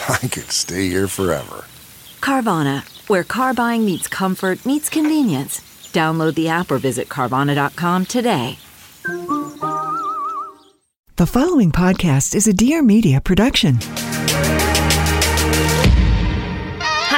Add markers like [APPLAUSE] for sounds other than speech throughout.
[LAUGHS] I could stay here forever. Carvana, where car buying meets comfort, meets convenience. Download the app or visit Carvana.com today. The following podcast is a Dear Media production.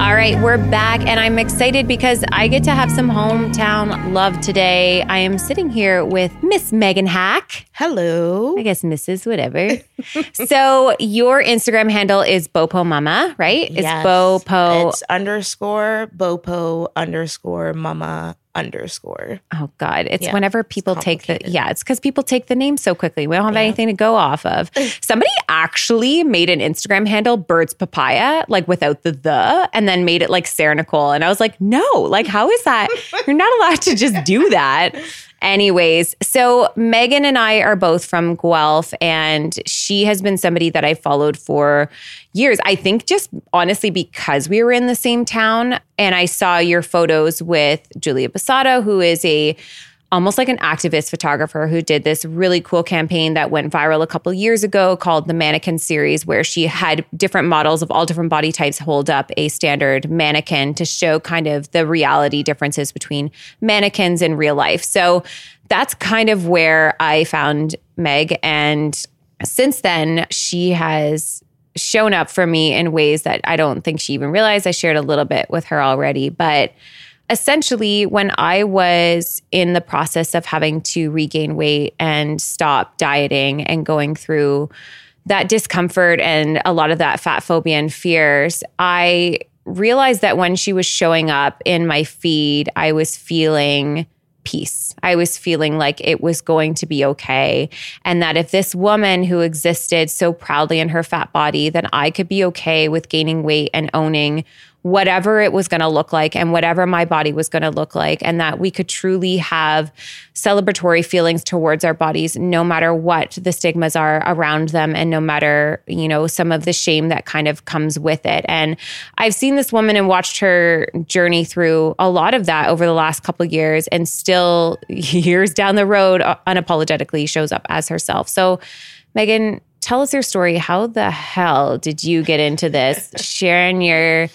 All right, we're back, and I'm excited because I get to have some hometown love today. I am sitting here with Miss Megan Hack. Hello. I guess Mrs. Whatever. [LAUGHS] so your Instagram handle is Bopo Mama, right? It's Yes. Bopo. It's underscore Bopo underscore mama underscore. oh God! It's Yeah, whenever it's people take the yeah. It's because people take the name so quickly. We don't have Yeah. anything to go off of. [LAUGHS] Somebody actually made an Instagram handle Birds Papaya, like without the the, and then made it like Sarah Nicole. And I was like, no, like how is that? [LAUGHS] You're not allowed to just do that. Anyways, so Megan and I are both from Guelph, and she has been somebody that I followed for years. I think just honestly because we were in the same town, and I saw your photos with Julia Basato, who is a almost like an activist photographer who did this really cool campaign that went viral a couple years ago called the Mannequin Series, where she had different models of all different body types hold up a standard mannequin to show kind of the reality differences between mannequins in real life. So that's kind of where I found Meg. And since then, she has shown up for me in ways that I don't think she even realized. I shared a little bit with her already, but essentially, when I was in the process of having to regain weight and stop dieting and going through that discomfort and a lot of that fat phobia and fears, I realized that when she was showing up in my feed, I was feeling peace. I was feeling like it was going to be okay. And that if this woman who existed so proudly in her fat body, then I could be okay with gaining weight and owning whatever it was going to look like and whatever my body was going to look like. And that we could truly have celebratory feelings towards our bodies, no matter what the stigmas are around them and no matter, you know, some of the shame that kind of comes with it. And I've seen this woman and watched her journey through a lot of that over the last couple of years and still [LAUGHS] years down the road uh, unapologetically shows up as herself. So, Megan, tell us your story. How the hell did you get into this? [LAUGHS] Sharing your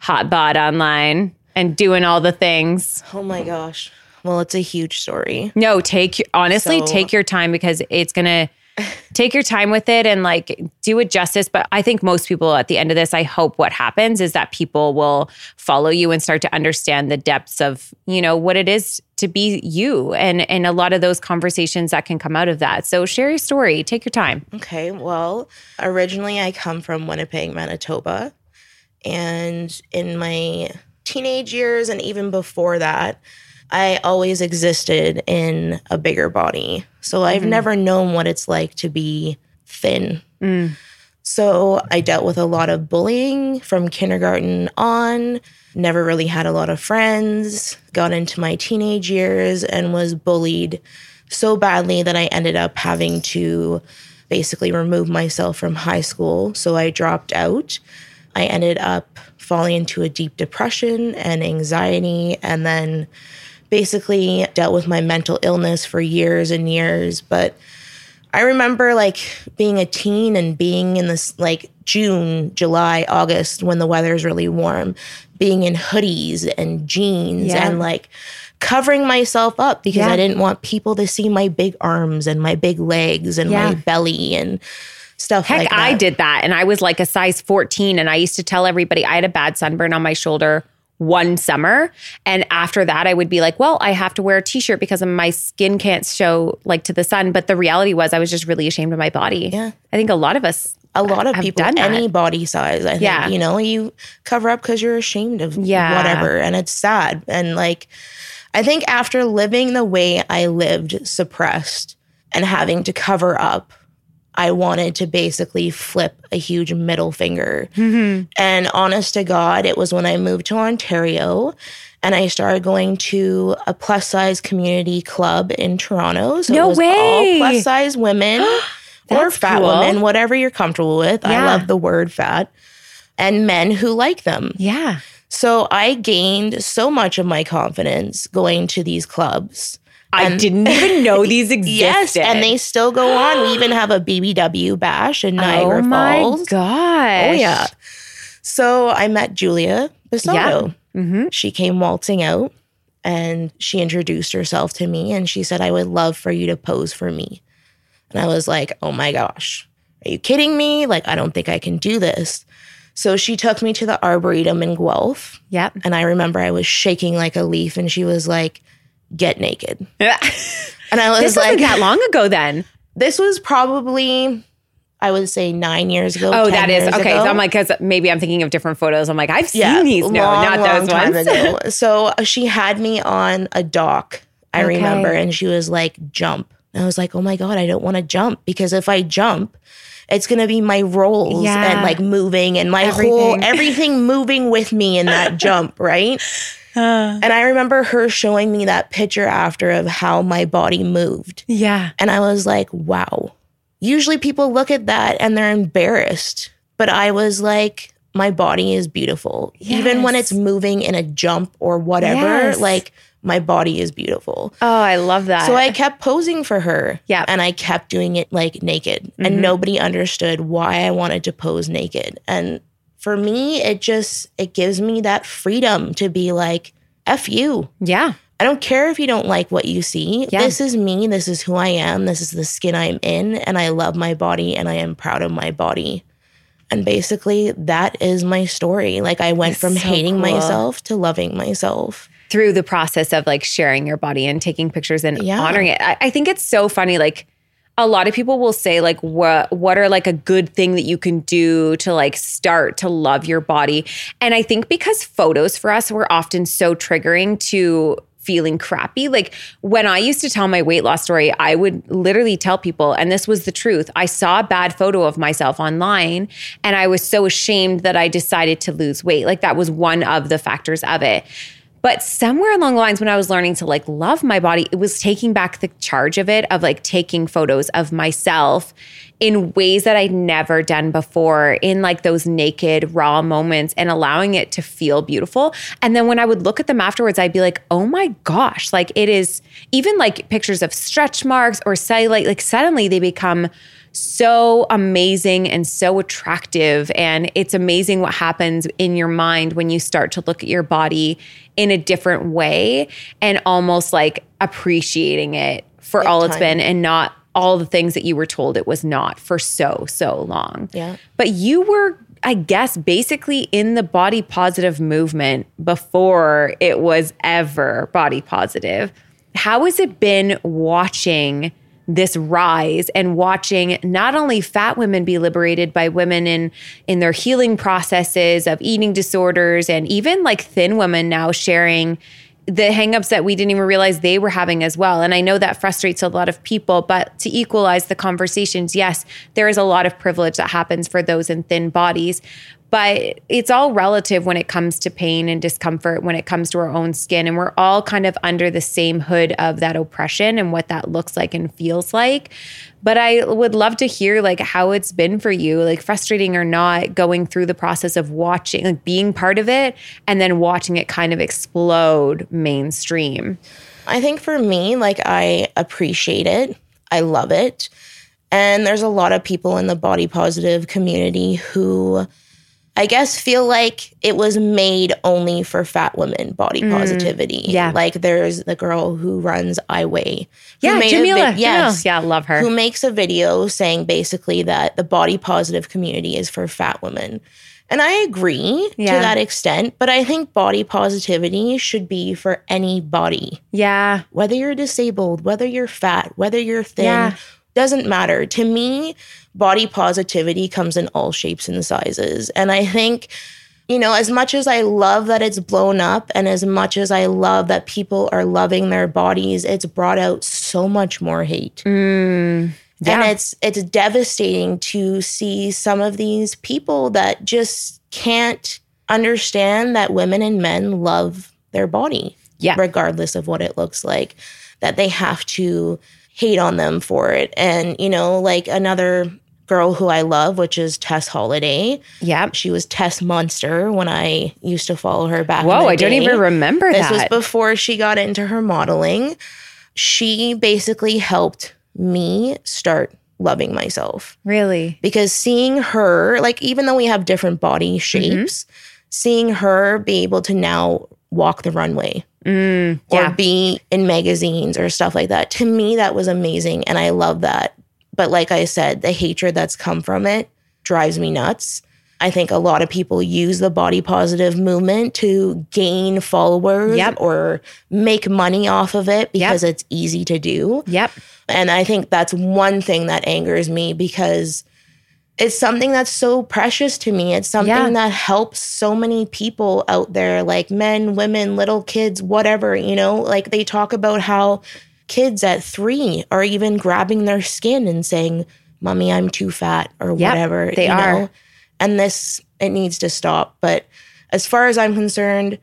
hot bod online and doing all the things. Oh my gosh. Well, it's a huge story. No, take honestly So- take your time because it's gonna [LAUGHS] take your time with it and like do it justice. But I think most people at the end of this, I hope what happens is that people will follow you and start to understand the depths of you know what it is to be you and and a lot of those conversations that can come out of that. So share your story. Take your time. Okay. Well, originally I come from Winnipeg, Manitoba. And in my teenage years and even before that, I always existed in a bigger body. So I've mm-hmm. never known what it's like to be thin. Mm. So I dealt with a lot of bullying from kindergarten on, never really had a lot of friends, got into my teenage years and was bullied so badly that I ended up having to basically remove myself from high school. So I dropped out. I ended up falling into a deep depression and anxiety, and then basically dealt with my mental illness for years and years. But I remember like being a teen and being in this like June, July, August when the weather is really warm, being in hoodies and jeans Yeah. and like covering myself up because Yeah. I didn't want people to see my big arms and my big legs and Yeah. my belly and stuff Heck, like. I did that. And I was like a size 14. And I used to tell everybody I had a bad sunburn on my shoulder one summer. And after that, I would be like, well, I have to wear a t shirt because my skin can't show like to the sun. But the reality was, I was just really ashamed of my body. Yeah. I think a lot of us, a lot of have people, done that. any body size, I think, Yeah. you know, you cover up because you're ashamed of Yeah. whatever. And it's sad. And like, I think after living the way I lived, suppressed and having to cover up, I wanted to basically flip a huge middle finger. Mm-hmm. And honest to God, it was when I moved to Ontario and I started going to a plus size community club in Toronto. So No it was way. all plus size women [GASPS] or fat cool. women, whatever you're comfortable with. I love the word fat. And men who like them. yeah. So I gained so much of my confidence going to these clubs. I didn't [LAUGHS] even know these existed. Yes, and they still go on. We even have a BBW bash in Niagara Falls. oh my gosh. Oh yeah. So I met Julia Bisotto. Mm-hmm. She came waltzing out and she introduced herself to me and she said, I would love for you to pose for me. And I was like, oh my gosh, are you kidding me? Like, I don't think I can do this. So she took me to the Arboretum in Guelph. Yep. And I remember I was shaking like a leaf and she was like, get naked. this [LAUGHS] And I was wasn't like, that long ago then. this was probably, I would say nine years ago. Oh, 10 that is okay. So I'm like, because maybe I'm thinking of different photos. I'm like, I've seen these. No, long, not long those ones. ago. [LAUGHS] So uh, she had me on a dock, I Okay. remember, and she was like, jump. And I was like, oh my God, I don't want to jump because if I jump, it's gonna be my rolls Yeah. and like moving and my whole Everything. [LAUGHS] everything moving with me in that jump, right? And I remember her showing me that picture after of how my body moved. yeah. And I was like, wow. Usually people look at that and they're embarrassed. But I was like, my body is beautiful. Even when it's moving in a jump or whatever, Yes. like my body is beautiful. Oh, I love that. So I kept posing for her. Yeah. And I kept doing it like naked. Mm-hmm. And nobody understood why I wanted to pose naked. And for me, it just it gives me that freedom to be like, F you. yeah. I don't care if you don't like what you see. Yeah. This is me. This is who I am. This is the skin I'm in. And I love my body and I am proud of my body. And basically, that is my story. Like, I went That's from so hating cool. myself to loving myself. Through the process of like sharing your body and taking pictures and Yeah. honoring it. I, I think it's so funny. Like a lot of people will say like what what are like a good thing that you can do to like start to love your body. And I think because photos for us were often so triggering to feeling crappy. Like when I used to tell my weight loss story, I would literally tell people, and this was the truth. I saw a bad photo of myself online and I was so ashamed that I decided to lose weight. Like that was one of the factors of it. But somewhere along the lines, when I was learning to like love my body, it was taking back the charge of it, of like taking photos of myself in ways that I'd never done before, in like those naked, raw moments and allowing it to feel beautiful. And then when I would look at them afterwards, I'd be like, oh my gosh, like it is even like pictures of stretch marks or cellulite, like suddenly they become so amazing and so attractive. And it's amazing what happens in your mind when you start to look at your body in a different way and almost like appreciating it for all it's been and not all the things that you were told it was not for so, so long. Yeah. But you were, I guess, basically in the body positive movement before it was ever body positive. How has it been watching this rise and watching not only fat women be liberated by women in in their healing processes of eating disorders and even like thin women now sharing the hangups that we didn't even realize they were having as well. And I know that frustrates a lot of people, but to equalize the conversations, yes, there is a lot of privilege that happens for those in thin bodies. But it's all relative when it comes to pain and discomfort, when it comes to our own skin. And we're all kind of under the same hood of that oppression and what that looks like and feels like. But I would love to hear like how it's been for you, like frustrating or not, going through the process of watching, like being part of it and then watching it kind of explode mainstream. I think for me, like, I appreciate it. I love it. And there's a lot of people in the body positive community who I guess feel like it was made only for fat women body positivity. Mm, yeah. Like there's the girl who runs I Weigh. Yeah, Jameela. vi- yes. Jameela. Yeah, love her. Who makes a video saying basically that the body positive community is for fat women. And I agree Yeah. to that extent, but I think body positivity should be for anybody yeah. whether you're disabled, whether you're fat, whether you're thin, Yeah. Doesn't matter. To me, body positivity comes in all shapes and sizes. And I think, you know, as much as I love that it's blown up and as much as I love that people are loving their bodies, it's brought out so much more hate. Mm, yeah. And it's it's devastating to see some of these people that just can't understand that women and men love their body Yeah. regardless of what it looks like, that they have to hate on them for it. And, you know, like another girl who I love, which is Tess Holliday. yeah. She was Tess Munster when I used to follow her back. in Whoa, I don't even remember This that. was before she got into her modeling. She basically helped me start loving myself really? because seeing her, like, even though we have different body mm-hmm. shapes, seeing her be able to now walk the runway Mm, or yeah. be in magazines or stuff like that. To me, that was amazing. And I love that. But like I said, the hatred that's come from it drives me nuts. I think a lot of people use the body positive movement to gain followers Yep. or make money off of it because it's easy to do. Yep. And I think that's one thing that angers me because it's something that's so precious to me. It's something Yeah. that helps so many people out there, like men, women, little kids, whatever, you know, like they talk about how kids at three are even grabbing their skin and saying, Mommy, I'm too fat or Yep, whatever. they you are. Know? And this, it needs to stop. But as far as I'm concerned,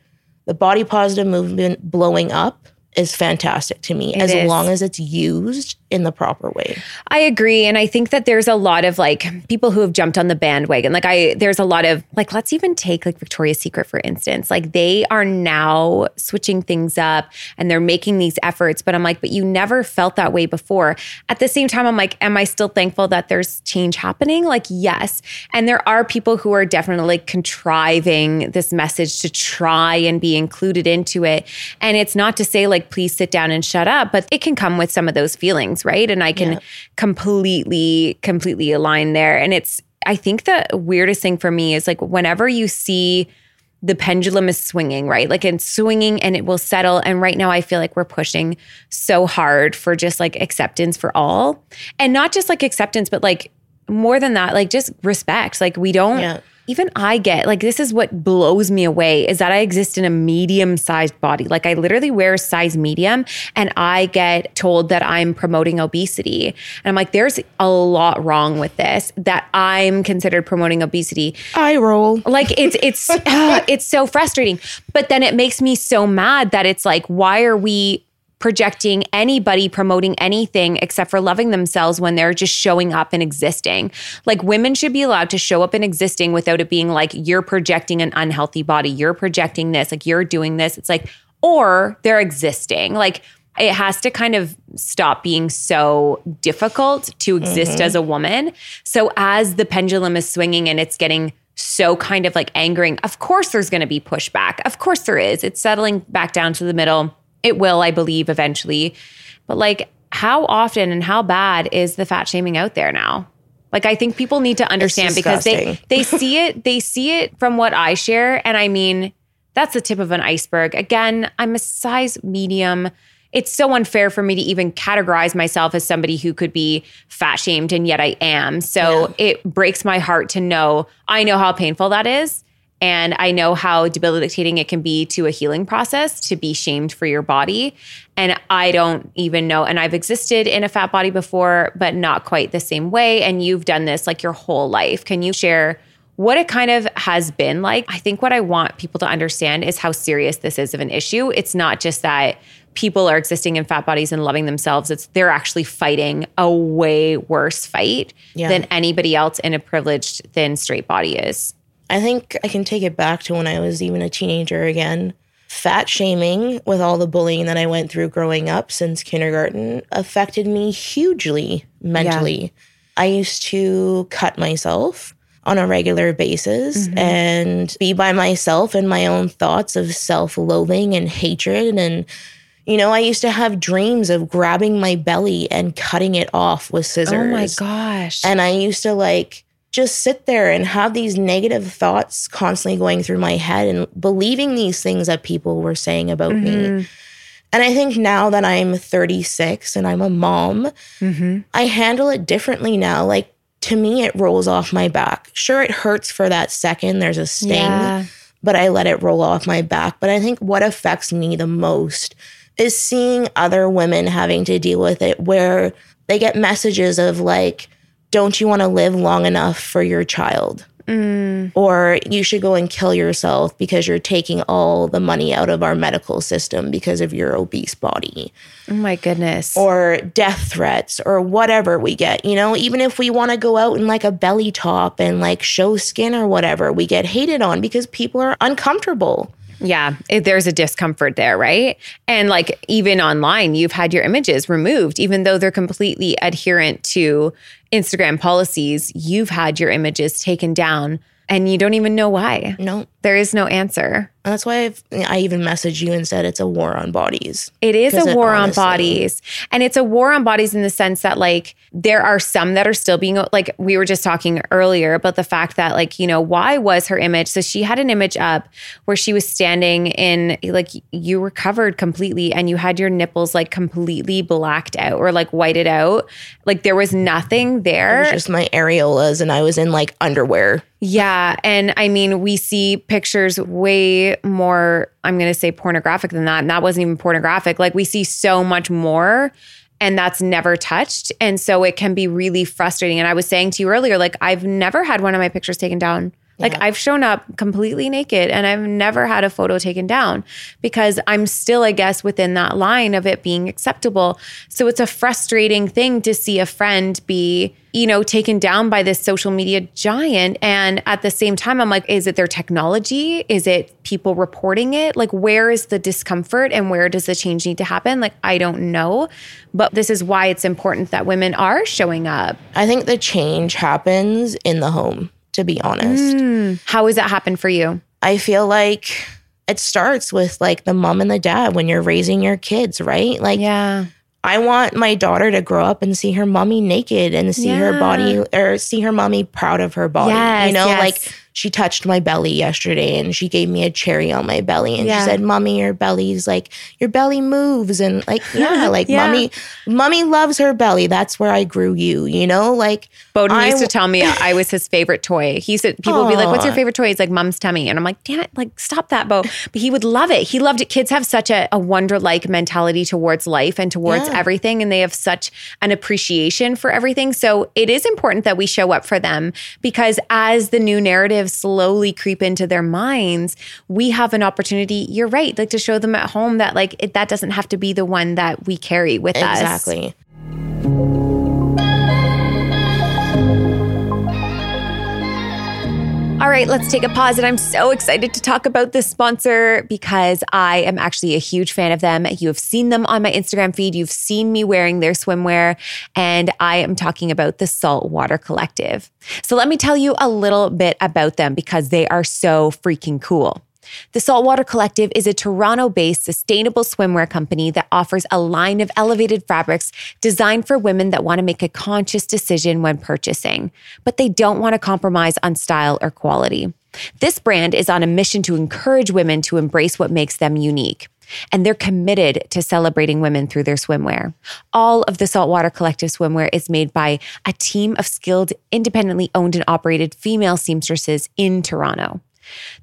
the body positive movement blowing up is fantastic to me It as is. long as it's used in the proper way. I agree. And I think that there's a lot of like people who have jumped on the bandwagon. Like, I, there's a lot of like, let's even take like Victoria's Secret, for instance. Like, they are now switching things up and they're making these efforts. But I'm like, but you never felt that way before. At the same time, I'm like, am I still thankful that there's change happening? Like, yes. And there are people who are definitely contriving this message to try and be included into it. And it's not to say, like, please sit down and shut up, but it can come with some of those feelings, right? And I can Yeah. completely, completely align there. And it's, I think the weirdest thing for me is like whenever you see the pendulum is swinging, right? Like it's swinging and it will settle. And right now, I feel like we're pushing so hard for just like acceptance for all. And not just like acceptance, but like more than that, like just respect. Like we don't, Yeah. Even I get like this is what blows me away is that I exist in a medium sized body. Like I literally wear a size medium and I get told that I'm promoting obesity. And I'm like, there's a lot wrong with this that I'm considered promoting obesity. I roll. Like it's it's uh, [LAUGHS] it's so frustrating. But then it makes me so mad that it's like, why are we projecting anybody promoting anything except for loving themselves when they're just showing up and existing? Like women should be allowed to show up and existing without it being like you're projecting an unhealthy body, you're projecting this, like you're doing this. It's like or they're existing. Like it has to kind of stop being so difficult to exist mm-hmm. as a woman. So as the pendulum is swinging and it's getting so kind of like angering, of course there's going to be pushback. Of course there is. It's settling back down to the middle. It will, I believe, eventually. But like, how often and how bad is the fat shaming out there now? Like, I think people need to understand because they they [LAUGHS] see it. They see it from what I share, and I mean, that's the tip of an iceberg. Again, I'm a size medium. It's so unfair for me to even categorize myself as somebody who could be fat shamed, and yet I am. So it breaks my heart to know I know how painful that is. And I know how debilitating it can be to a healing process to be shamed for your body. And I don't even know. And I've existed in a fat body before, but not quite the same way. And you've done this like your whole life. Can you share what it kind of has been like? I think what I want people to understand is how serious this is of an issue. It's not just that people are existing in fat bodies and loving themselves. It's they're actually fighting a way worse fight Yeah. than anybody else in a privileged thin straight body is. I think I can take it back to when I was even a teenager again. Fat shaming, with all the bullying that I went through growing up since kindergarten, affected me hugely mentally. I used to cut myself on a regular basis mm-hmm. and be by myself and my own thoughts of self loathing and hatred. And, you know, I used to have dreams of grabbing my belly and cutting it off with scissors. Oh my gosh. And I used to like just sit there and have these negative thoughts constantly going through my head and believing these things that people were saying about Mm-hmm. me. And I think now that I'm 36 and I'm a mom, Mm-hmm. I handle it differently now. Like to me, it rolls off my back. Sure, it hurts for that second. There's a sting, Yeah. but I let it roll off my back. But I think what affects me the most is seeing other women having to deal with it where they get messages of like, don't you want to live long enough for your child? Mm. Or you should go and kill yourself because you're taking all the money out of our medical system because of your obese body oh my goodness. or death threats or whatever we get. You know, even if we want to go out in like a belly top and like show skin or whatever, we get hated on because people are uncomfortable. Yeah, it- there's a discomfort there, right? And like even online, you've had your images removed, even though they're completely adherent to Instagram policies. You've had your images taken down and you don't even know why. No. There is no answer. And that's why I've, I even messaged you and said it's a war on bodies. It is a war on honestly- bodies. And it's a war on bodies in the sense that, like, there are some that are still being, like, we were just talking earlier about the fact that, like, you know, why was her image? So she had an image up where she was standing in, like, you were covered completely and you had your nipples, like, completely blacked out or, like, whited out. Like, there was nothing It there. was just my areolas and I was in like underwear. Yeah. And I mean, we see pictures way more, I'm going to say pornographic than that. And that wasn't even pornographic. Like we see so much more and that's never touched. And so it can be really frustrating. And I was saying to you earlier, like, I've never had one of my pictures taken down. Like I've shown up completely naked and I've never had a photo taken down because I'm still, I guess, within that line of it being acceptable. So it's a frustrating thing to see a friend be, you know, taken down by this social media giant. And at the same time, I'm like, is it their technology? Is it people reporting it? Like, where is the discomfort and where does the change need to happen? Like, I don't know. But this is why it's important that women are showing up. I think the change happens in the home, to be honest. Mm. How has that happened for you? I feel like it starts with like the mom and the dad when you're raising your kids, right? Like Yeah. I want my daughter to grow up and see her mommy naked and see her body or see her mommy proud of her body. Yes, you know, yes. like she touched my belly yesterday and she gave me a cherry on my belly and Yeah. she said, "Mommy, your belly's like your belly moves." And like, [LAUGHS] yeah, like Yeah. mommy mommy loves her belly. That's where I grew you, you know? Like Bowden I used to tell me I was his favorite toy. He said people would be like, "What's your favorite toy?" He's like, "Mom's tummy," and I'm like, "Damn it! Like, stop that, Bo." But he would love it. He loved it. Kids have such a, a wonder-like mentality towards life and towards Yeah. everything, and they have such an appreciation for everything. So it is important that we show up for them because as the new narratives slowly creep into their minds, we have an opportunity. You're right, like to show them at home that like it, that doesn't have to be the one that we carry with us. exactly. All right, let's take a pause. And I'm so excited to talk about this sponsor because I am actually a huge fan of them. You have seen them on my Instagram feed, you've seen me wearing their swimwear, and I am talking about the Saltwater Collective. So let me tell you a little bit about them because they are so freaking cool. The Saltwater Collective is a Toronto based sustainable swimwear company that offers a line of elevated fabrics designed for women that want to make a conscious decision when purchasing, but they don't want to compromise on style or quality. This brand is on a mission to encourage women to embrace what makes them unique. And they're committed to celebrating women through their swimwear. All of the Saltwater Collective swimwear is made by a team of skilled, independently owned and operated female seamstresses in Toronto.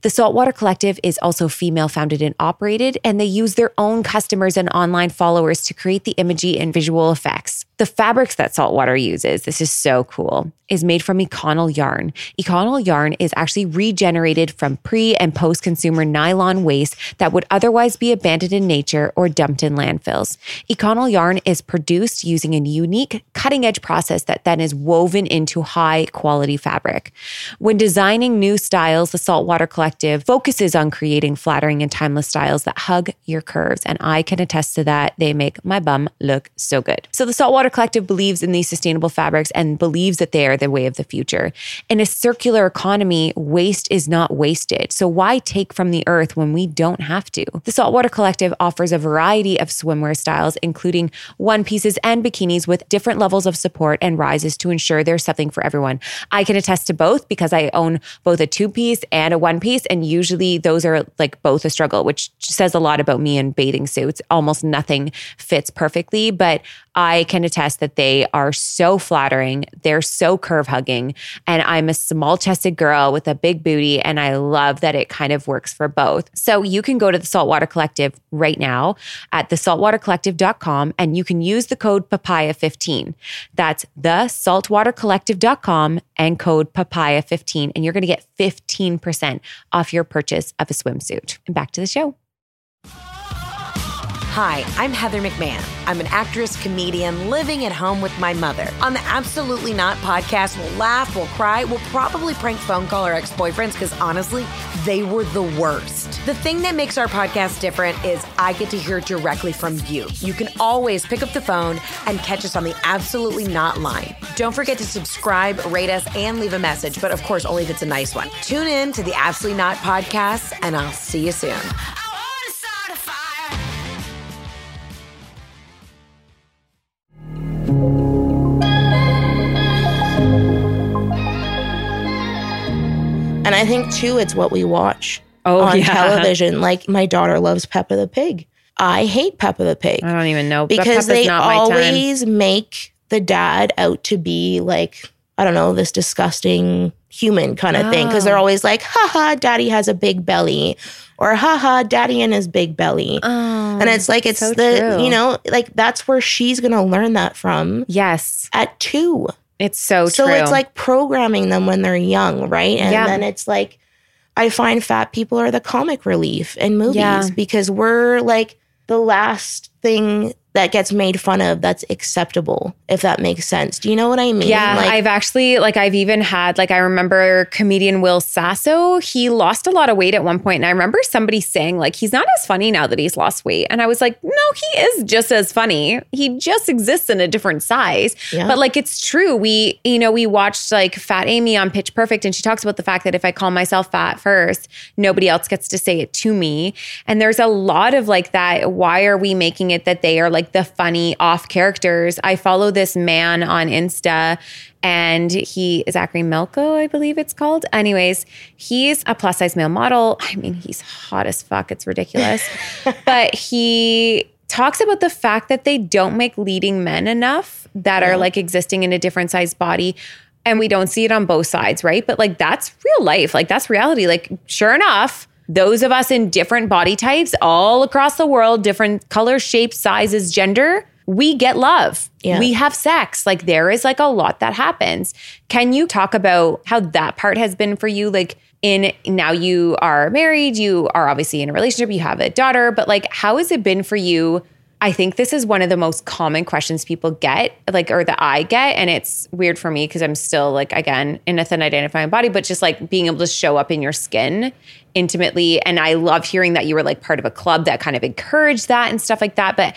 The Saltwater Collective is also female founded and operated, and they use their own customers and online followers to create the imagery and visual effects. The fabrics that Saltwater uses, this is so cool, is made from Econyl yarn. Econyl yarn is actually regenerated from pre and post consumer nylon waste that would otherwise be abandoned in nature or dumped in landfills. Econyl yarn is produced using a unique cutting edge process that then is woven into high quality fabric. When designing new styles, the Saltwater Collective focuses on creating flattering and timeless styles that hug your curves. And I can attest to that. They make my bum look so good. So the Saltwater Saltwater Collective believes in these sustainable fabrics and believes that they are the way of the future. In a circular economy, waste is not wasted. So why take from the earth when we don't have to? The Saltwater Collective offers a variety of swimwear styles, including one pieces and bikinis with different levels of support and rises to ensure there's something for everyone. I can attest to both because I own both a two piece and a one piece. And usually those are like both a struggle, which says a lot about me in bathing suits. Almost nothing fits perfectly, but I can attest that they are so flattering. They're so curve hugging. And I'm a small chested girl with a big booty. And I love that it kind of works for both. So you can go to the Saltwater Collective right now at thesaltwatercollective.com and you can use the code papaya15. That's thesaltwatercollective.com and code papaya15. And you're going to get 15% off your purchase of a swimsuit. And back to the show. Hi, I'm Heather McMahan. I'm an actress, comedian living at home with my mother. On the Absolutely Not podcast, we'll laugh, we'll cry, we'll probably prank phone call our ex boyfriends because honestly, they were the worst. The thing that makes our podcast different is I get to hear directly from you. You can always pick up the phone and catch us on the Absolutely Not line. Don't forget to subscribe, rate us, and leave a message, but of course, only if it's a nice one. Tune in to the Absolutely Not podcast, and I'll see you soon. And I think too, it's what we watch Oh, on yeah. television. Like my daughter loves Peppa the Pig. I hate Peppa the Pig I don't even know because they not my time. always make the dad out to be like I don't know this disgusting human kind of thing because they're oh. always like, haha, daddy has a big belly, or haha, daddy and his big belly. Oh, and it's like, it's Oh, so the, true. you know, like that's where she's to learn that from Yes, at two. it's so, so true. it's like programming them when they're young, right? And then it's like, I find fat people are the comic relief in movies Yeah. because we're like the last thing that gets made fun of that's acceptable, if that makes sense. Do you know what I mean? Yeah, Like, I've actually like I've even had like I remember comedian Will Sasso. He lost a lot of weight at one point, and I remember somebody saying like he's not as funny now that he's lost weight, and I was like, no, he is just as funny. He just exists in a different size. Yeah. But like it's true. We you know we watched like Fat Amy on Pitch Perfect, and she talks about the fact that if I call myself fat first, nobody else gets to say it to me. And there's a lot of like that. Why are we making it that they are like the funny off characters? I follow this man on Insta and he is Zachary Miko, I believe it's called. Anyways, he's a plus size male model. I mean, he's hot as fuck. It's ridiculous. [LAUGHS] but he talks about the fact that they don't make leading men enough that are like existing in a different size body. And we don't see it on both sides, right? But like that's real life. Like that's reality. Like, sure enough, those of us in different body types all across the world, different colors, shapes, sizes, gender, we get love. Yeah. We have sex. Like there is like a lot that happens. Can you talk about how that part has been for you? Like in now you are married, you are obviously in a relationship, you have a daughter, but like how has it been for you? I think this is one of the most common questions people get, like, or that I get. And it's weird for me because I'm still, like, again, in a thin identifying body, but just like being able to show up in your skin intimately. And I love hearing that you were like part of a club that kind of encouraged that and stuff like that. But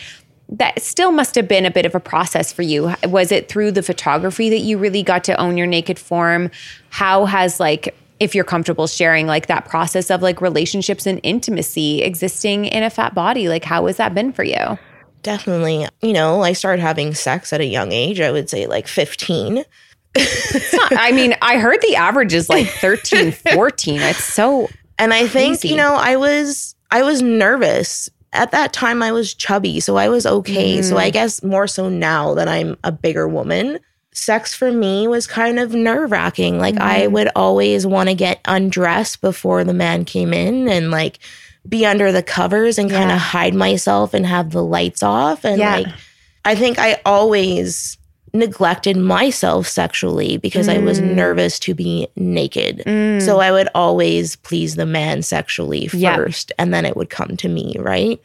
that still must have been a bit of a process for you. Was it through the photography that you really got to own your naked form? How has, like, if you're comfortable sharing like that process of like relationships and intimacy existing in a fat body, like how has that been for you? Definitely, you know, I started having sex at a young age. I would say like 15. I mean, I heard the average is like 13, [LAUGHS] 14. It's so And I think, Crazy. you know, I was I was nervous. At that time I was chubby, so I was okay. So Mm. I guess more so now that I'm a bigger woman, sex for me was kind of nerve-wracking. Like Mm-hmm. I would always want to get undressed before the man came in and like be under the covers and kind of hide myself and have the lights off and Yeah. like I think I always neglected myself sexually because I was Mm. nervous to be naked. So I would always please the man sexually Yeah. first and then it would come to me, right?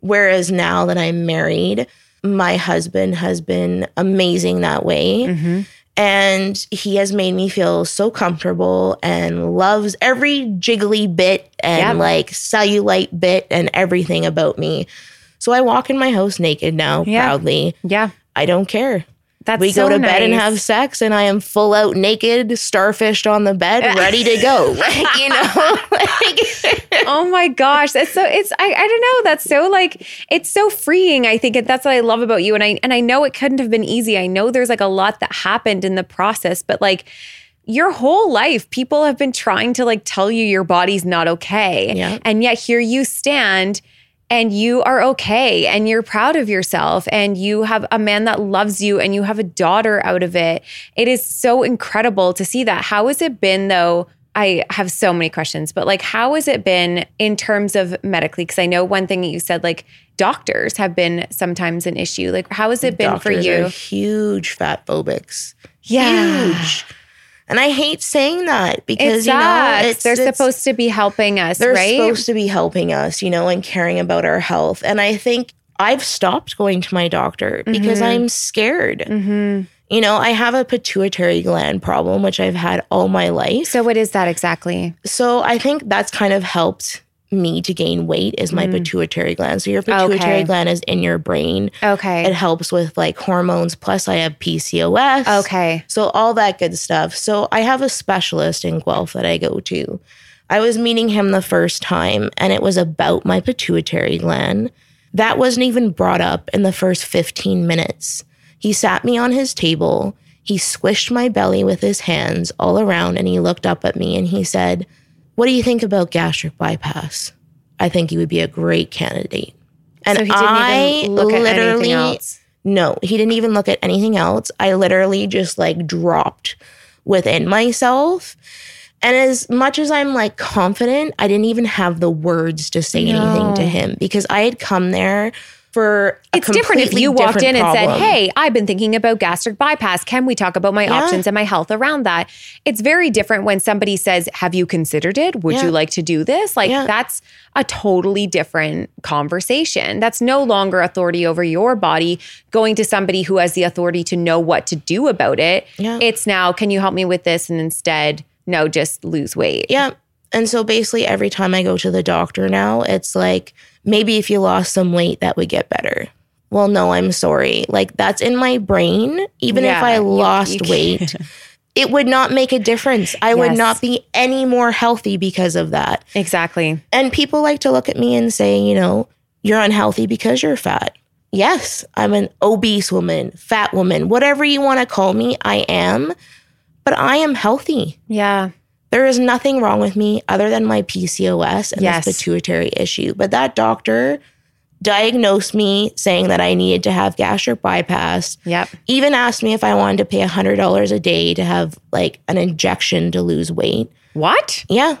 Whereas now that I'm married, my husband has been amazing that way. Mm-hmm. And he has made me feel so comfortable and loves every jiggly bit and Yeah. like cellulite bit and everything about me. So I walk in my house naked now, Yeah. proudly. yeah. I don't care. That's we so go to bed and have sex, and I am full out naked, starfished on the bed, [LAUGHS] ready to go. [LAUGHS] Like, you know, [LAUGHS] like, oh my gosh that's so it's I, I don't know that's so like it's so freeing i think that's what i love about you and i and i know it couldn't have been easy i know there's like a lot that happened in the process but like your whole life people have been trying to like tell you your body's not okay Yeah. and yet here you stand and you are okay and you're proud of yourself and you have a man that loves you and you have a daughter out of it it is so incredible to see that how has it been though I have so many questions, but like, how has it been in terms of medically? Because I know one thing that you said, like, doctors have been sometimes an issue. Like, how has it been for you? Huge fat phobics. Yeah. Huge. And I hate saying that because you know it's, They're it's- supposed to be helping us, they're right? supposed to be helping us, you know, and caring about our health. And I think I've stopped going to my doctor because Mm-hmm. I'm scared. You know, I have a pituitary gland problem, which I've had all my life. so, what is that exactly? So I think that's kind of helped me to gain weight is my pituitary gland. So your pituitary Mm. Okay. gland is in your brain. Okay. It helps with like hormones. Plus, I have PCOS. Okay. So all that good stuff. So I have a specialist in Guelph that I go to. I was meeting him the first time, and it was about my pituitary gland. That wasn't even brought up in the first 15 minutes. He sat me on his table. He squished my belly with his hands all around, and he looked up at me and he said, What do you think about gastric bypass? I think you would be a great candidate. And so, he didn't I even look at anything else. no, he didn't even look at anything else. I literally just like dropped within myself. And as much as I'm like confident, I didn't even have the words to say anything to him because I had come there for a It's different if you walked in different and said. Hey, I've been thinking about gastric bypass. Can we talk about my Yeah. options and my health around that? It's very different when somebody says, Have you considered it? Would Yeah. you like to do this? Like, Yeah. that's a totally different conversation. That's no longer authority over your body going to somebody who has the authority to know what to do about it. It's now, Can you help me with this? And instead, no, just lose weight. Yeah. And so basically, every time I go to the doctor now, it's like, maybe if you lost some weight, that would get better. Well, no, I'm sorry. Like, that's in my brain. Even if I lost you weight, [LAUGHS] it would not make a difference. I would not be any more healthy because of that. Exactly. And people like to look at me and say, you know, you're unhealthy because you're fat. Yes, I'm an obese woman, fat woman, whatever you want to call me, I am. But I am healthy. Yeah. There is nothing wrong with me other than my PCOS and Yes. this pituitary issue. But that doctor diagnosed me saying that I needed to have gastric bypass. Yep. Even asked me if I wanted to pay $100 a day to have like an injection to lose weight. What? Yeah.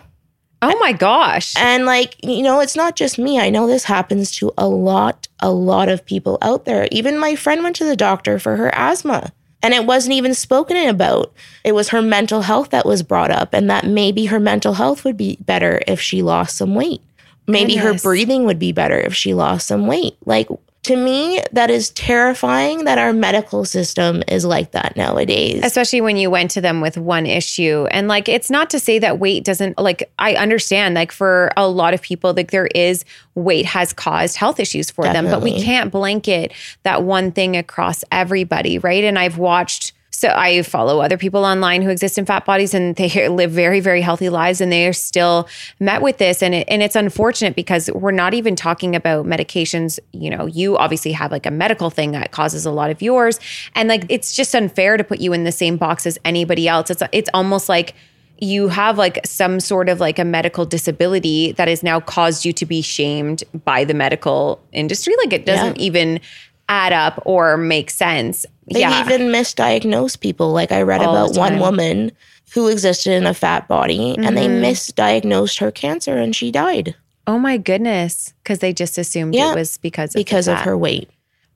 Oh my gosh. And like, you know, it's not just me. I know this happens to a lot, a lot of people out there. Even my friend went to the doctor for her asthma. And it wasn't even spoken about. It was her mental health that was brought up, and that maybe her mental health would be better if she lost some weight. Maybe Goodness. her breathing would be better if she lost some weight. Like, to me, that is terrifying that our medical system is like that nowadays. especially when you went to them with one issue. And like it's not to say that weight doesn't like i understand like for a lot of people like there is weight has caused health issues for them but we can't blanket that one thing across everybody right? And i've watched so I follow other people online who exist in fat bodies and they [LAUGHS] live very, very healthy lives and they are still met with this. And it, and it's unfortunate because we're not even talking about medications. You know, you obviously have like a medical thing that causes a lot of yours. And like, it's just unfair to put you in the same box as anybody else. It's, it's almost like, you have like some sort of like a medical disability that has now caused you to be shamed by the medical industry. Like it doesn't Yeah. even add up or make sense. They yeah. even misdiagnose people. Like I read All about one. Mm-hmm. woman who existed in a fat body and they misdiagnosed her cancer and she died Oh my goodness. Because they just assumed Yeah, it was because of because of her weight.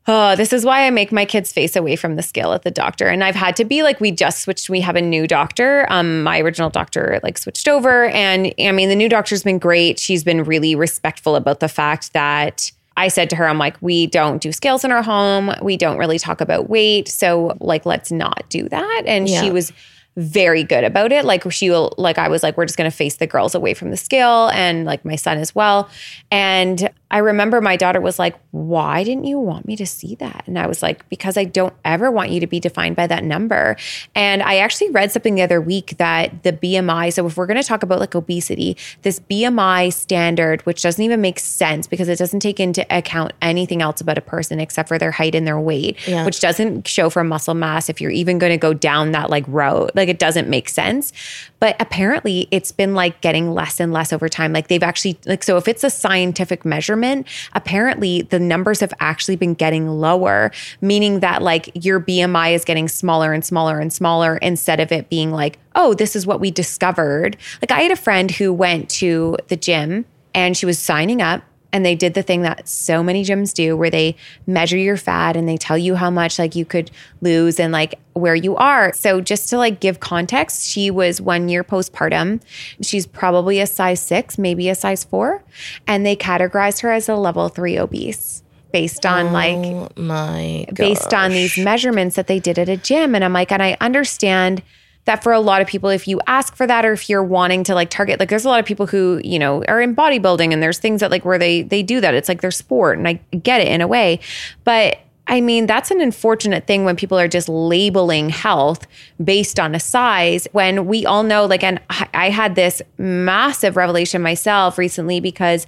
Oh, this is why I make my kids face away from the scale at the doctor. And I've had to be like, we just switched. We have a new doctor. Um, my original doctor like switched over. And I mean, the new doctor's been great. She's been really respectful about the fact that I said to her, I'm like, we don't do scales in our home. We don't really talk about weight. So like, let's not do that. And she was very good about it. Like she will, like I was like, we're just gonna face the girls away from the scale, and like my son as well. And I remember my daughter was like, "Why didn't you want me to see that?" And I was like, "Because I don't ever want you to be defined by that number." And I actually read something the other week that the BMI. So if we're gonna talk about like obesity, this BMI standard, which doesn't even make sense because it doesn't take into account anything else about a person except for their height and their weight, Yeah. which doesn't show for muscle mass. If you're even going to go down that like road, like it doesn't make sense. But apparently, it's been like getting less and less over time. Like they've actually like so if it's a scientific measurement, apparently the numbers have actually been getting lower, meaning that like your BMI is getting smaller and smaller and smaller instead of it being like, oh, this is what we discovered. Like I had a friend who went to the gym and she was signing up and they did the thing that so many gyms do where they measure your fat and they tell you how much like you could lose and like where you are so just to like give context she was one year postpartum she's probably a size six maybe a size four and they categorized her as a level three obese based on oh like Oh my god. based on these measurements that they did at a gym. And I'm like, and I understand that for a lot of people, if you ask for that or if you're wanting to like target, like there's a lot of people who, you know, are in bodybuilding and there's things that like where they they do that. It's like their sport. And I get it in a way. But I mean, that's an unfortunate thing when people are just labeling health based on a size when we all know, like, and I had this massive revelation myself recently because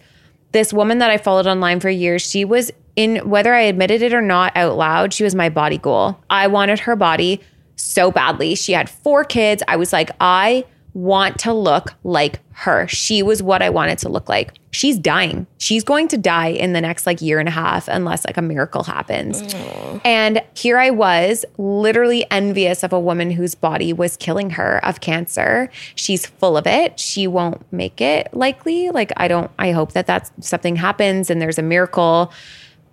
this woman that I followed online for years, she was in whether I admitted it or not out loud, she was my body goal. I wanted her body so badly. She had four kids. I was like, I want to look like her. She was what I wanted to look like. She's dying. She's going to die in the next like year and a half unless like a miracle happens. Mm. And here I was, literally envious of a woman whose body was killing her of cancer. She's full of it. She won't make it likely. Like I don't I hope that that's something happens and there's a miracle.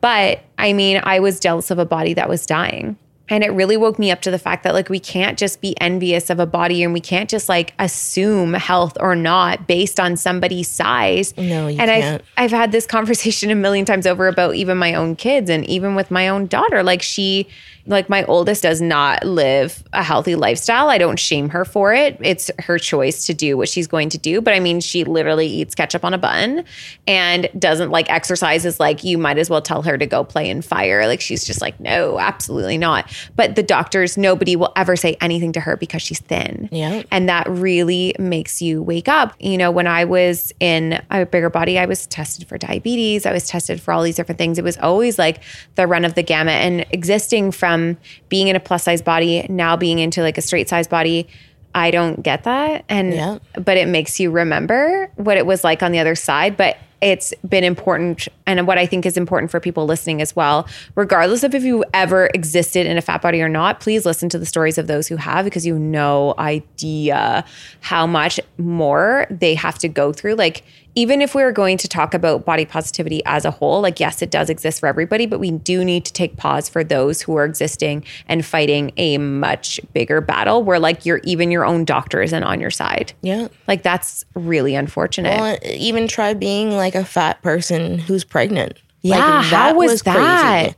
But I mean, I was jealous of a body that was dying. And it really woke me up to the fact that like we can't just be envious of a body and we can't just like assume health or not based on somebody's size. No, you and can't. I've I've had this [LAUGHS] conversation a million times over about even my own kids and even with my own daughter. Like she like my oldest does not live a healthy lifestyle. I don't shame her for it. It's her choice to do what she's going to do. But I mean, she literally eats ketchup on a bun and doesn't like exercises. like you might as well tell her to go play in fire. Like she's just like, no, absolutely not. But the doctors, nobody will ever say anything to her because she's thin. Yeah. And that really makes you wake up. You know, when I was in a bigger body, I was tested for diabetes. I was tested for all these different things. It was always like the run of the gamut and existing from being in a plus size body, now being into like a straight size body. I don't get that. And, Yeah. but it makes you remember what it was like on the other side. But it's been important and what I think is important for people listening as well, regardless of if you ever existed in a fat body or not, please listen to the stories of those who have because you have no idea how much more they have to go through. Like, even if we were going to talk about body positivity as a whole, like, yes, it does exist for everybody, but we do need to take pause for those who are existing and fighting a much bigger battle where, like, you're even your own doctor isn't on your side. Yeah. Like, that's really unfortunate. Well, even try being like a fat person who's pregnant. Yeah, how was that? Crazy.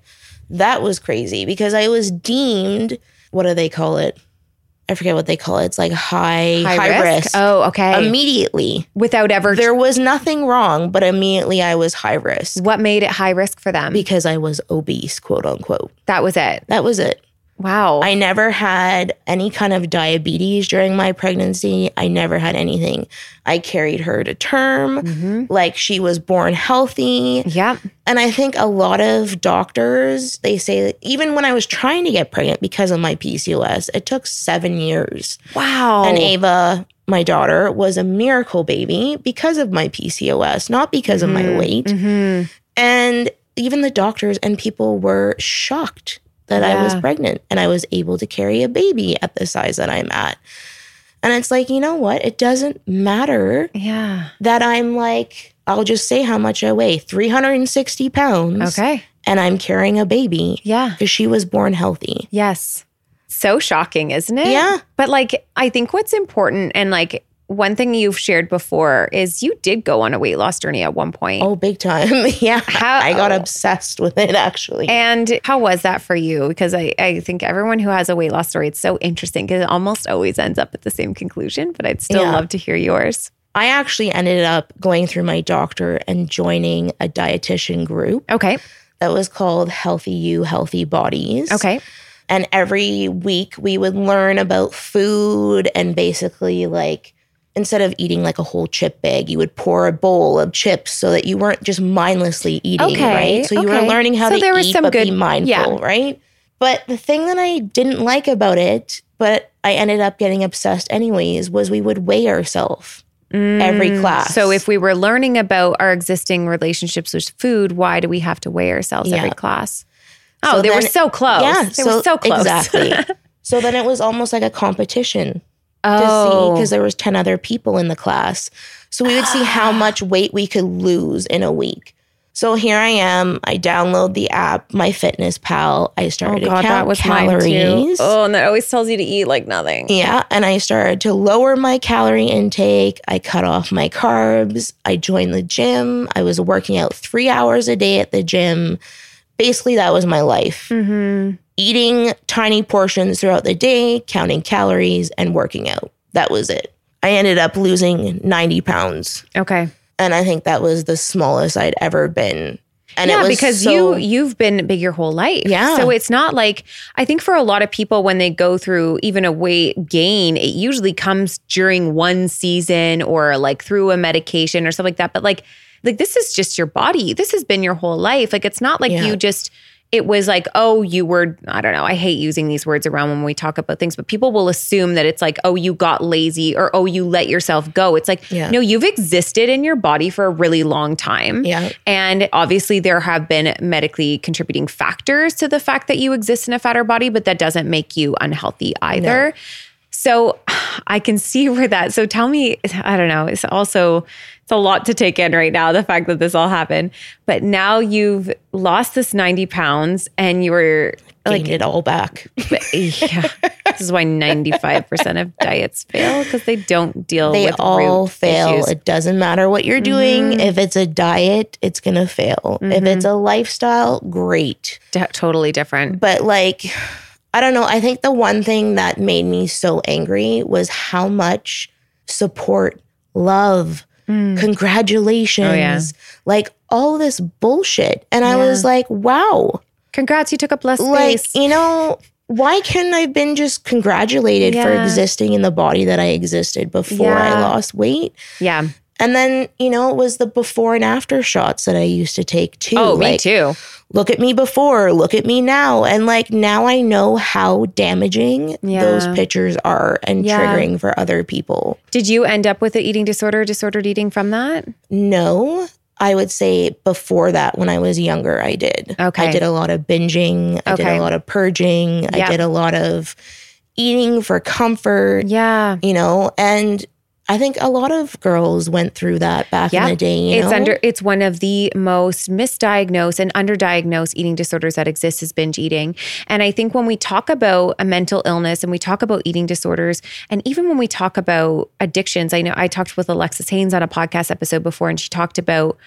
That was crazy because I was deemed. What do they call it? I forget what they call it. It's like high high, risk. Oh, okay. Immediately, Without ever. there was nothing wrong, but immediately I was high risk what made it high risk for them? because I was obese, quote unquote. that was it. That was it. Wow. I never had any kind of diabetes during my pregnancy. I never had anything. I carried her to term mm-hmm. like she was born healthy. yeah. And I think a lot of doctors, they say that even when I was trying to get pregnant because of my PCOS, it took seven years. Wow. And Ava, my daughter, was a miracle baby because of my PCOS, not because of my mm-hmm. weight. Mm-hmm. And even the doctors and people were shocked that I was pregnant and I was able to carry a baby at the size that I'm at. And it's like, you know what? It doesn't matter yeah. that I'm like, I'll just say how much I weigh 360 pounds. Okay. And I'm carrying a baby Yeah. because she was born healthy. Yes. So shocking, isn't it? Yeah. But like, I think what's important and like, one thing you've shared before is you did go on a weight loss journey at one point. Oh, big time. [LAUGHS] yeah. How- I got obsessed with it actually. And how was that for you? Because I, I think everyone who has a weight loss story, it's so interesting because it almost always ends up at the same conclusion, but I'd still Yeah. love to hear yours. I actually ended up going through my doctor and joining a dietitian group Okay. that was called Healthy You, Healthy Bodies. Okay. And every week we would learn about food and basically like instead of eating like a whole chip bag, you would pour a bowl of chips so that you weren't just mindlessly eating, Okay, right? So you were learning how So to there was eat some but be good- mindful, yeah. right? But the thing that I didn't like about it, but I ended up getting obsessed anyways, was we would weigh ourselves every class. Mm, So if we were learning about our existing relationships with food, why do we have to weigh ourselves every class? Oh, So they were so close. Yeah, they were so close. Exactly. [LAUGHS] so then it was almost like a competition to see oh, because there was 10 other people in the class. So we would see how [GASPS] much weight we could lose in a week. So here I am. I download the app, My Fitness Pal. I oh started God, to count that was calories. Oh, and that always tells you to eat like nothing. Yeah, and I started to lower my calorie intake. I cut off my carbs. I joined the gym. I was working out three hours a day at the gym. Basically, that was my life. Mm-hmm. Eating tiny portions throughout the day, counting calories, and working out. That was it. I ended up losing 90 pounds. Okay. And I think that was the smallest I'd ever been. And yeah, it was because so- you you've been big your whole life. Yeah. So it's not like I think for a lot of people when they go through even a weight gain, it usually comes during one season or like through a medication or something like that. But like like this is just your body. This has been your whole life. Like it's not like Yeah. you just it was like, oh, you were, I don't know. I hate using these words around when we talk about things, but people will assume that it's like, oh, you got lazy or oh, you let yourself go. It's like, Yeah. no, you've existed in your body for a really long time. Yeah. And obviously, there have been medically contributing factors to the fact that you exist in a fatter body, but that doesn't make you unhealthy either. So [SIGHS] I can see where that. So tell me, I don't know. It's also it's a lot to take in right now. The fact that this all happened, but now you've lost this ninety pounds, and you were like, gained it all back. [LAUGHS] yeah. This is why ninety five percent of diets fail because they don't deal they with all fail. issues. Mm-hmm. It doesn't matter what you're doing. If it's a diet, it's going to fail. If it's a lifestyle, great. D- totally different. But like, I don't know. I think the one thing that made me so angry was how much support, love, congratulations, Mm. Oh, yeah. like all this bullshit. And I was like, wow, Congrats, you took up less like, space. you know, why couldn't I have been just congratulated for existing in the body that I existed before I lost weight? yeah. And then, you know, it was the before and after shots that I used to take too. Oh, me too. Look at me before, look at me now. And like now I know how damaging Yeah. those pictures are and Yeah. triggering for other people. Did you end up with an eating disorder, disordered eating from that? No, I would say before that, when I was younger, I did. Okay. I did a lot of binging, I did a lot of purging, Yeah. I did a lot of eating for comfort, Yeah. you know, and I think a lot of girls went through that back Yeah. in the day. You it's know? under it's one of the most misdiagnosed and underdiagnosed eating disorders that exists is binge eating. And I think when we talk about a mental illness and we talk about eating disorders, and even when we talk about addictions, I know I talked with Alexis Haines on a podcast episode before, and she talked about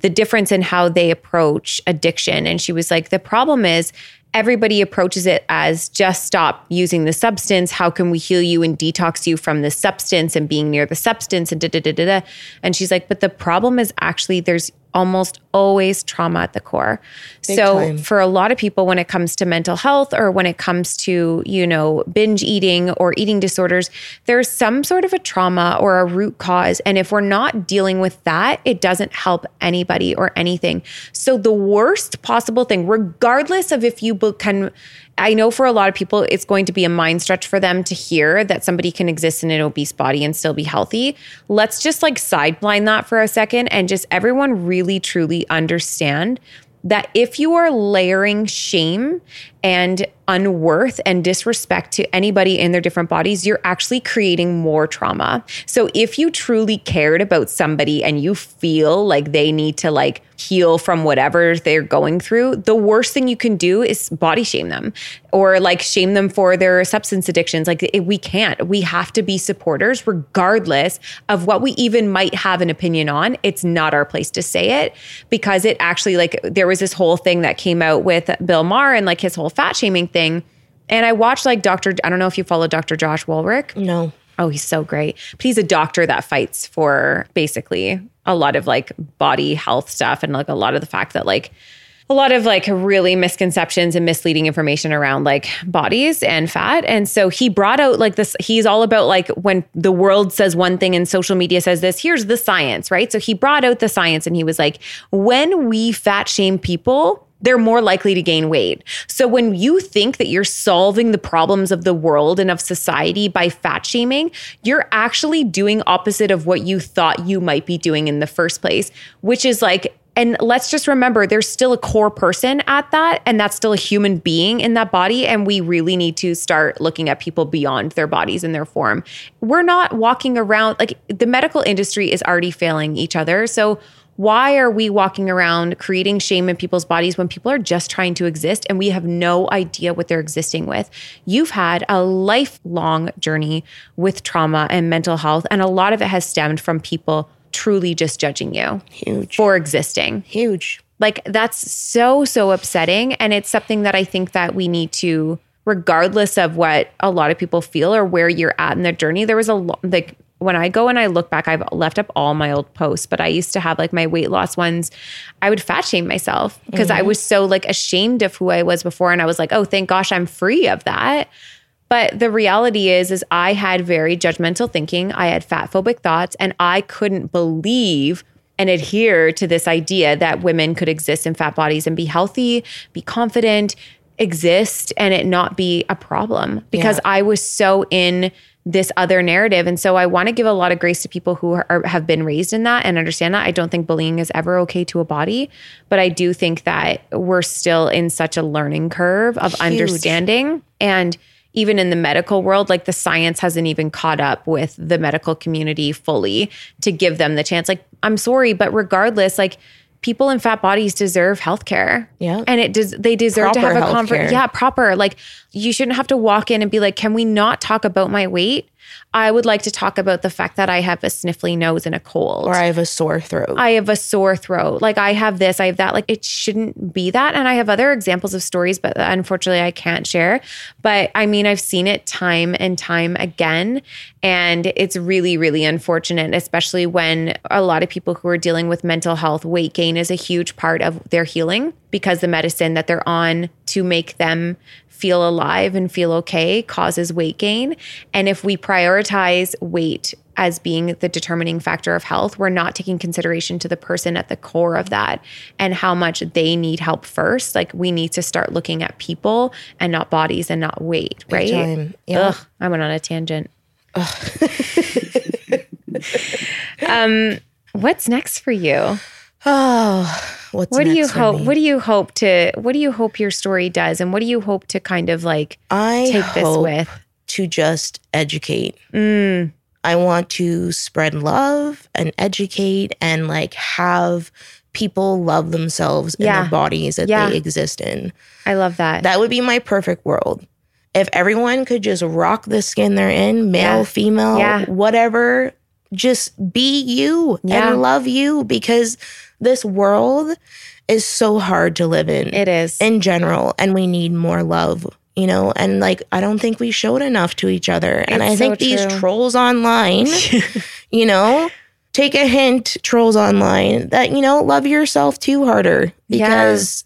the difference in how they approach addiction. And she was like, the problem is everybody approaches it as just stop using the substance. How can we heal you and detox you from the substance and being near the substance and da da da da da. And she's like, but the problem is actually there's almost always trauma at the core. so time. for a lot of people, when it comes to mental health or when it comes to, you know, binge eating or eating disorders, there's some sort of a trauma or a root cause. And if we're not dealing with that, it doesn't help anybody or anything. So the worst possible thing, regardless of if you can, I know for a lot of people, it's going to be a mind stretch for them to hear that somebody can exist in an obese body and still be healthy. Let's just like sideline that for a second and just everyone really truly understand that if you are layering shame and unworth and disrespect to anybody in their different bodies, you're actually creating more trauma. So if you truly cared about somebody and you feel like they need to like heal from whatever they're going through, the worst thing you can do is body shame them. or like shame them for their substance addictions. Like we can't. We have to be supporters regardless of what we even might have an opinion on. It's not our place to say it because it actually like there was this whole thing that came out with Bill Maher and like his whole fat shaming thing. And I watched like Dr. I don't know if you follow Dr. Josh Wolrich. No. Oh, he's so great. But he's a doctor that fights for basically a lot of like body health stuff and like a lot of the fact that like a lot of like really misconceptions and misleading information around like bodies and fat. And so he brought out like this, he's all about like when the world says one thing and social media says this, here's the science, right? So he brought out the science and he was like, when we fat shame people, they're more likely to gain weight. So when you think that you're solving the problems of the world and of society by fat shaming, you're actually doing opposite of what you thought you might be doing in the first place, which is like and let's just remember there's still a core person at that, and that's still a human being in that body. And we really need to start looking at people beyond their bodies and their form. We're not walking around like the medical industry is already failing each other. So, why are we walking around creating shame in people's bodies when people are just trying to exist and we have no idea what they're existing with? You've had a lifelong journey with trauma and mental health, and a lot of it has stemmed from people truly just judging you Huge. for existing. Huge. Like that's so so upsetting and it's something that I think that we need to regardless of what a lot of people feel or where you're at in their journey there was a lot like when I go and I look back, I've left up all my old posts, but I used to have like my weight loss ones. I would fat shame myself because I mm-hmm. was so like ashamed of who I was before. And I was like, oh, thank gosh, I'm free of that. But the reality is, is I had very judgmental thinking. I had fat phobic thoughts, and I couldn't believe and adhere to this idea that women could exist in fat bodies and be healthy, be confident, exist, and it not be a problem because Yeah. I was so in this other narrative. And so I want to give a lot of grace to people who are, have been raised in that and understand that. I don't think bullying is ever okay to a body, but I do think that we're still in such a learning curve of understanding. And even in the medical world, like the science hasn't even caught up with the medical community fully to give them the chance. Like, I'm sorry, but regardless, like people in fat bodies deserve healthcare. Yeah. And it does they deserve to have a conversation. healthcare. Yeah, proper. Like you shouldn't have to walk in and be like, "Can we not talk about my weight?" I would like to talk about the fact that I have a sniffly nose and a cold. Or I have a sore throat. I have a sore throat. Like I have this, I have that. Like it shouldn't be that. And I have other examples of stories, but unfortunately I can't share. But I mean, I've seen it time and time again. And it's really, really unfortunate, especially when a lot of people who are dealing with mental health, weight gain is a huge part of their healing because the medicine that they're on to make them feel alive and feel okay causes weight gain. And if we prioritize weight as being the determining factor of health, we're not taking consideration to the person at the core of that and how much they need help first. Like we need to start looking at people and not bodies and not weight, right? time. Yeah. Ugh, I went on a tangent. [LAUGHS] um, what's next for you? oh, what's what do you hope me? what do you hope to what do you hope your story does and what do you hope to kind of like I take this with to just educate. mm, I want to spread love and educate and like have people love themselves in Yeah. their bodies that Yeah. they exist in. i love that That would be my perfect world. If everyone could just rock the skin they're in, male, Yeah. female, Yeah. whatever, just be you and love you because this world is so hard to live in it is in general and we need more love you know and like i don't think we showed enough to each other and It's i think so these trolls online [LAUGHS] you know take a hint trolls online that you know love yourself too harder Yeah. because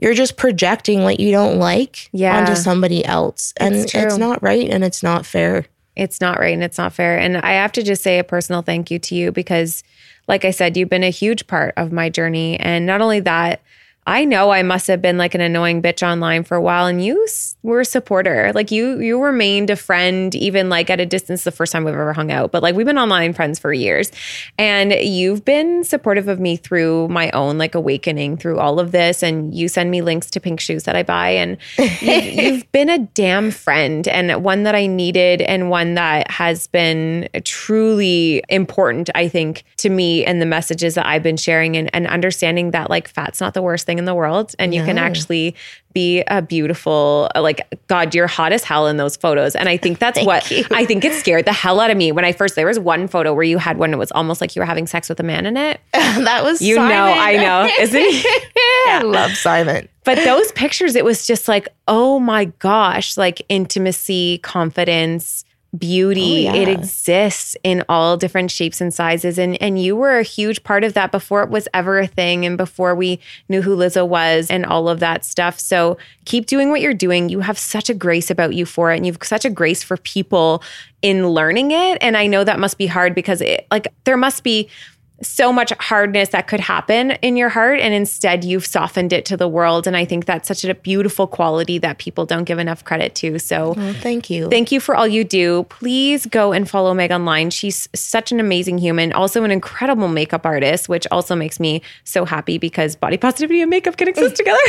you're just projecting what you don't like Yeah. onto somebody else and It's it's, not right and it's not fair it's not right and it's not fair. And I have to just say a personal thank you to you because, like I said, you've been a huge part of my journey. And not only that, I know I must have been like an annoying bitch online for a while, and you were a supporter. Like you, you remained a friend, even like at a distance. The first time we've ever hung out, but like we've been online friends for years, and you've been supportive of me through my own like awakening through all of this. And you send me links to pink shoes that I buy, and you've, [LAUGHS] you've been a damn friend and one that I needed, and one that has been truly important. I think to me and the messages that I've been sharing, and, and understanding that like fat's not the worst thing thing in the world and you can actually be a beautiful uh, like god you're hot as hell in those photos. And i think that's what you. i think it scared the hell out of me when i first there was one photo where you had one it was almost like you were having sex with a man in it. [LAUGHS] That was you know i know isn't he [LAUGHS] I love Simon. but those pictures it was just like oh my gosh like intimacy confidence beauty. Oh, yeah. it exists in all different shapes and sizes and and you were a huge part of that before it was ever a thing and before we knew who Lizzo was and all of that stuff. So keep doing what you're doing. You have such a grace about you for it and you've such a grace for people in learning it and I know that must be hard because it like there must be so much hardness that could happen in your heart and instead you've softened it to the world. And i think that's such a beautiful quality that people don't give enough credit to. So Well, thank you. thank you for all you do. Please go and follow meg online. She's such an amazing human also an incredible makeup artist which also makes me so happy because body positivity and makeup can exist together. [LAUGHS]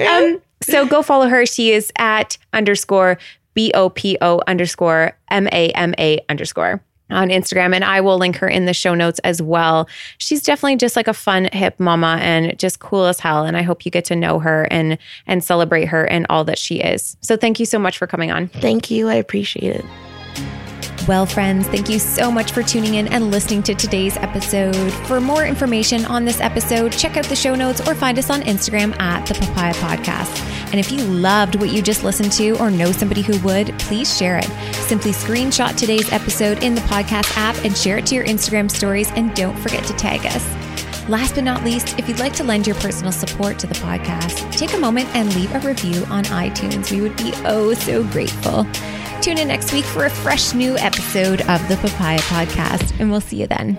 Um, so go follow her. She is at underscore b-o-p-o underscore m-a-m-a underscore on Instagram, and I will link her in the show notes as well. She's definitely just like a fun, hip mama and just cool as hell. And I hope you get to know her and and celebrate her and all that she is. So thank you so much for coming on. Thank you. I appreciate it. Well, friends, thank you so much for tuning in and listening to today's episode. For more information on this episode, check out the show notes or find us on Instagram at the Papaya Podcast. And if you loved what you just listened to or know somebody who would, please share it. Simply screenshot today's episode in the podcast app and share it to your Instagram stories. And don't forget to tag us. Last but not least, if you'd like to lend your personal support to the podcast, take a moment and leave a review on iTunes. We would be oh so grateful. Tune in next week for a fresh new episode of the Papaya Podcast, and we'll see you then.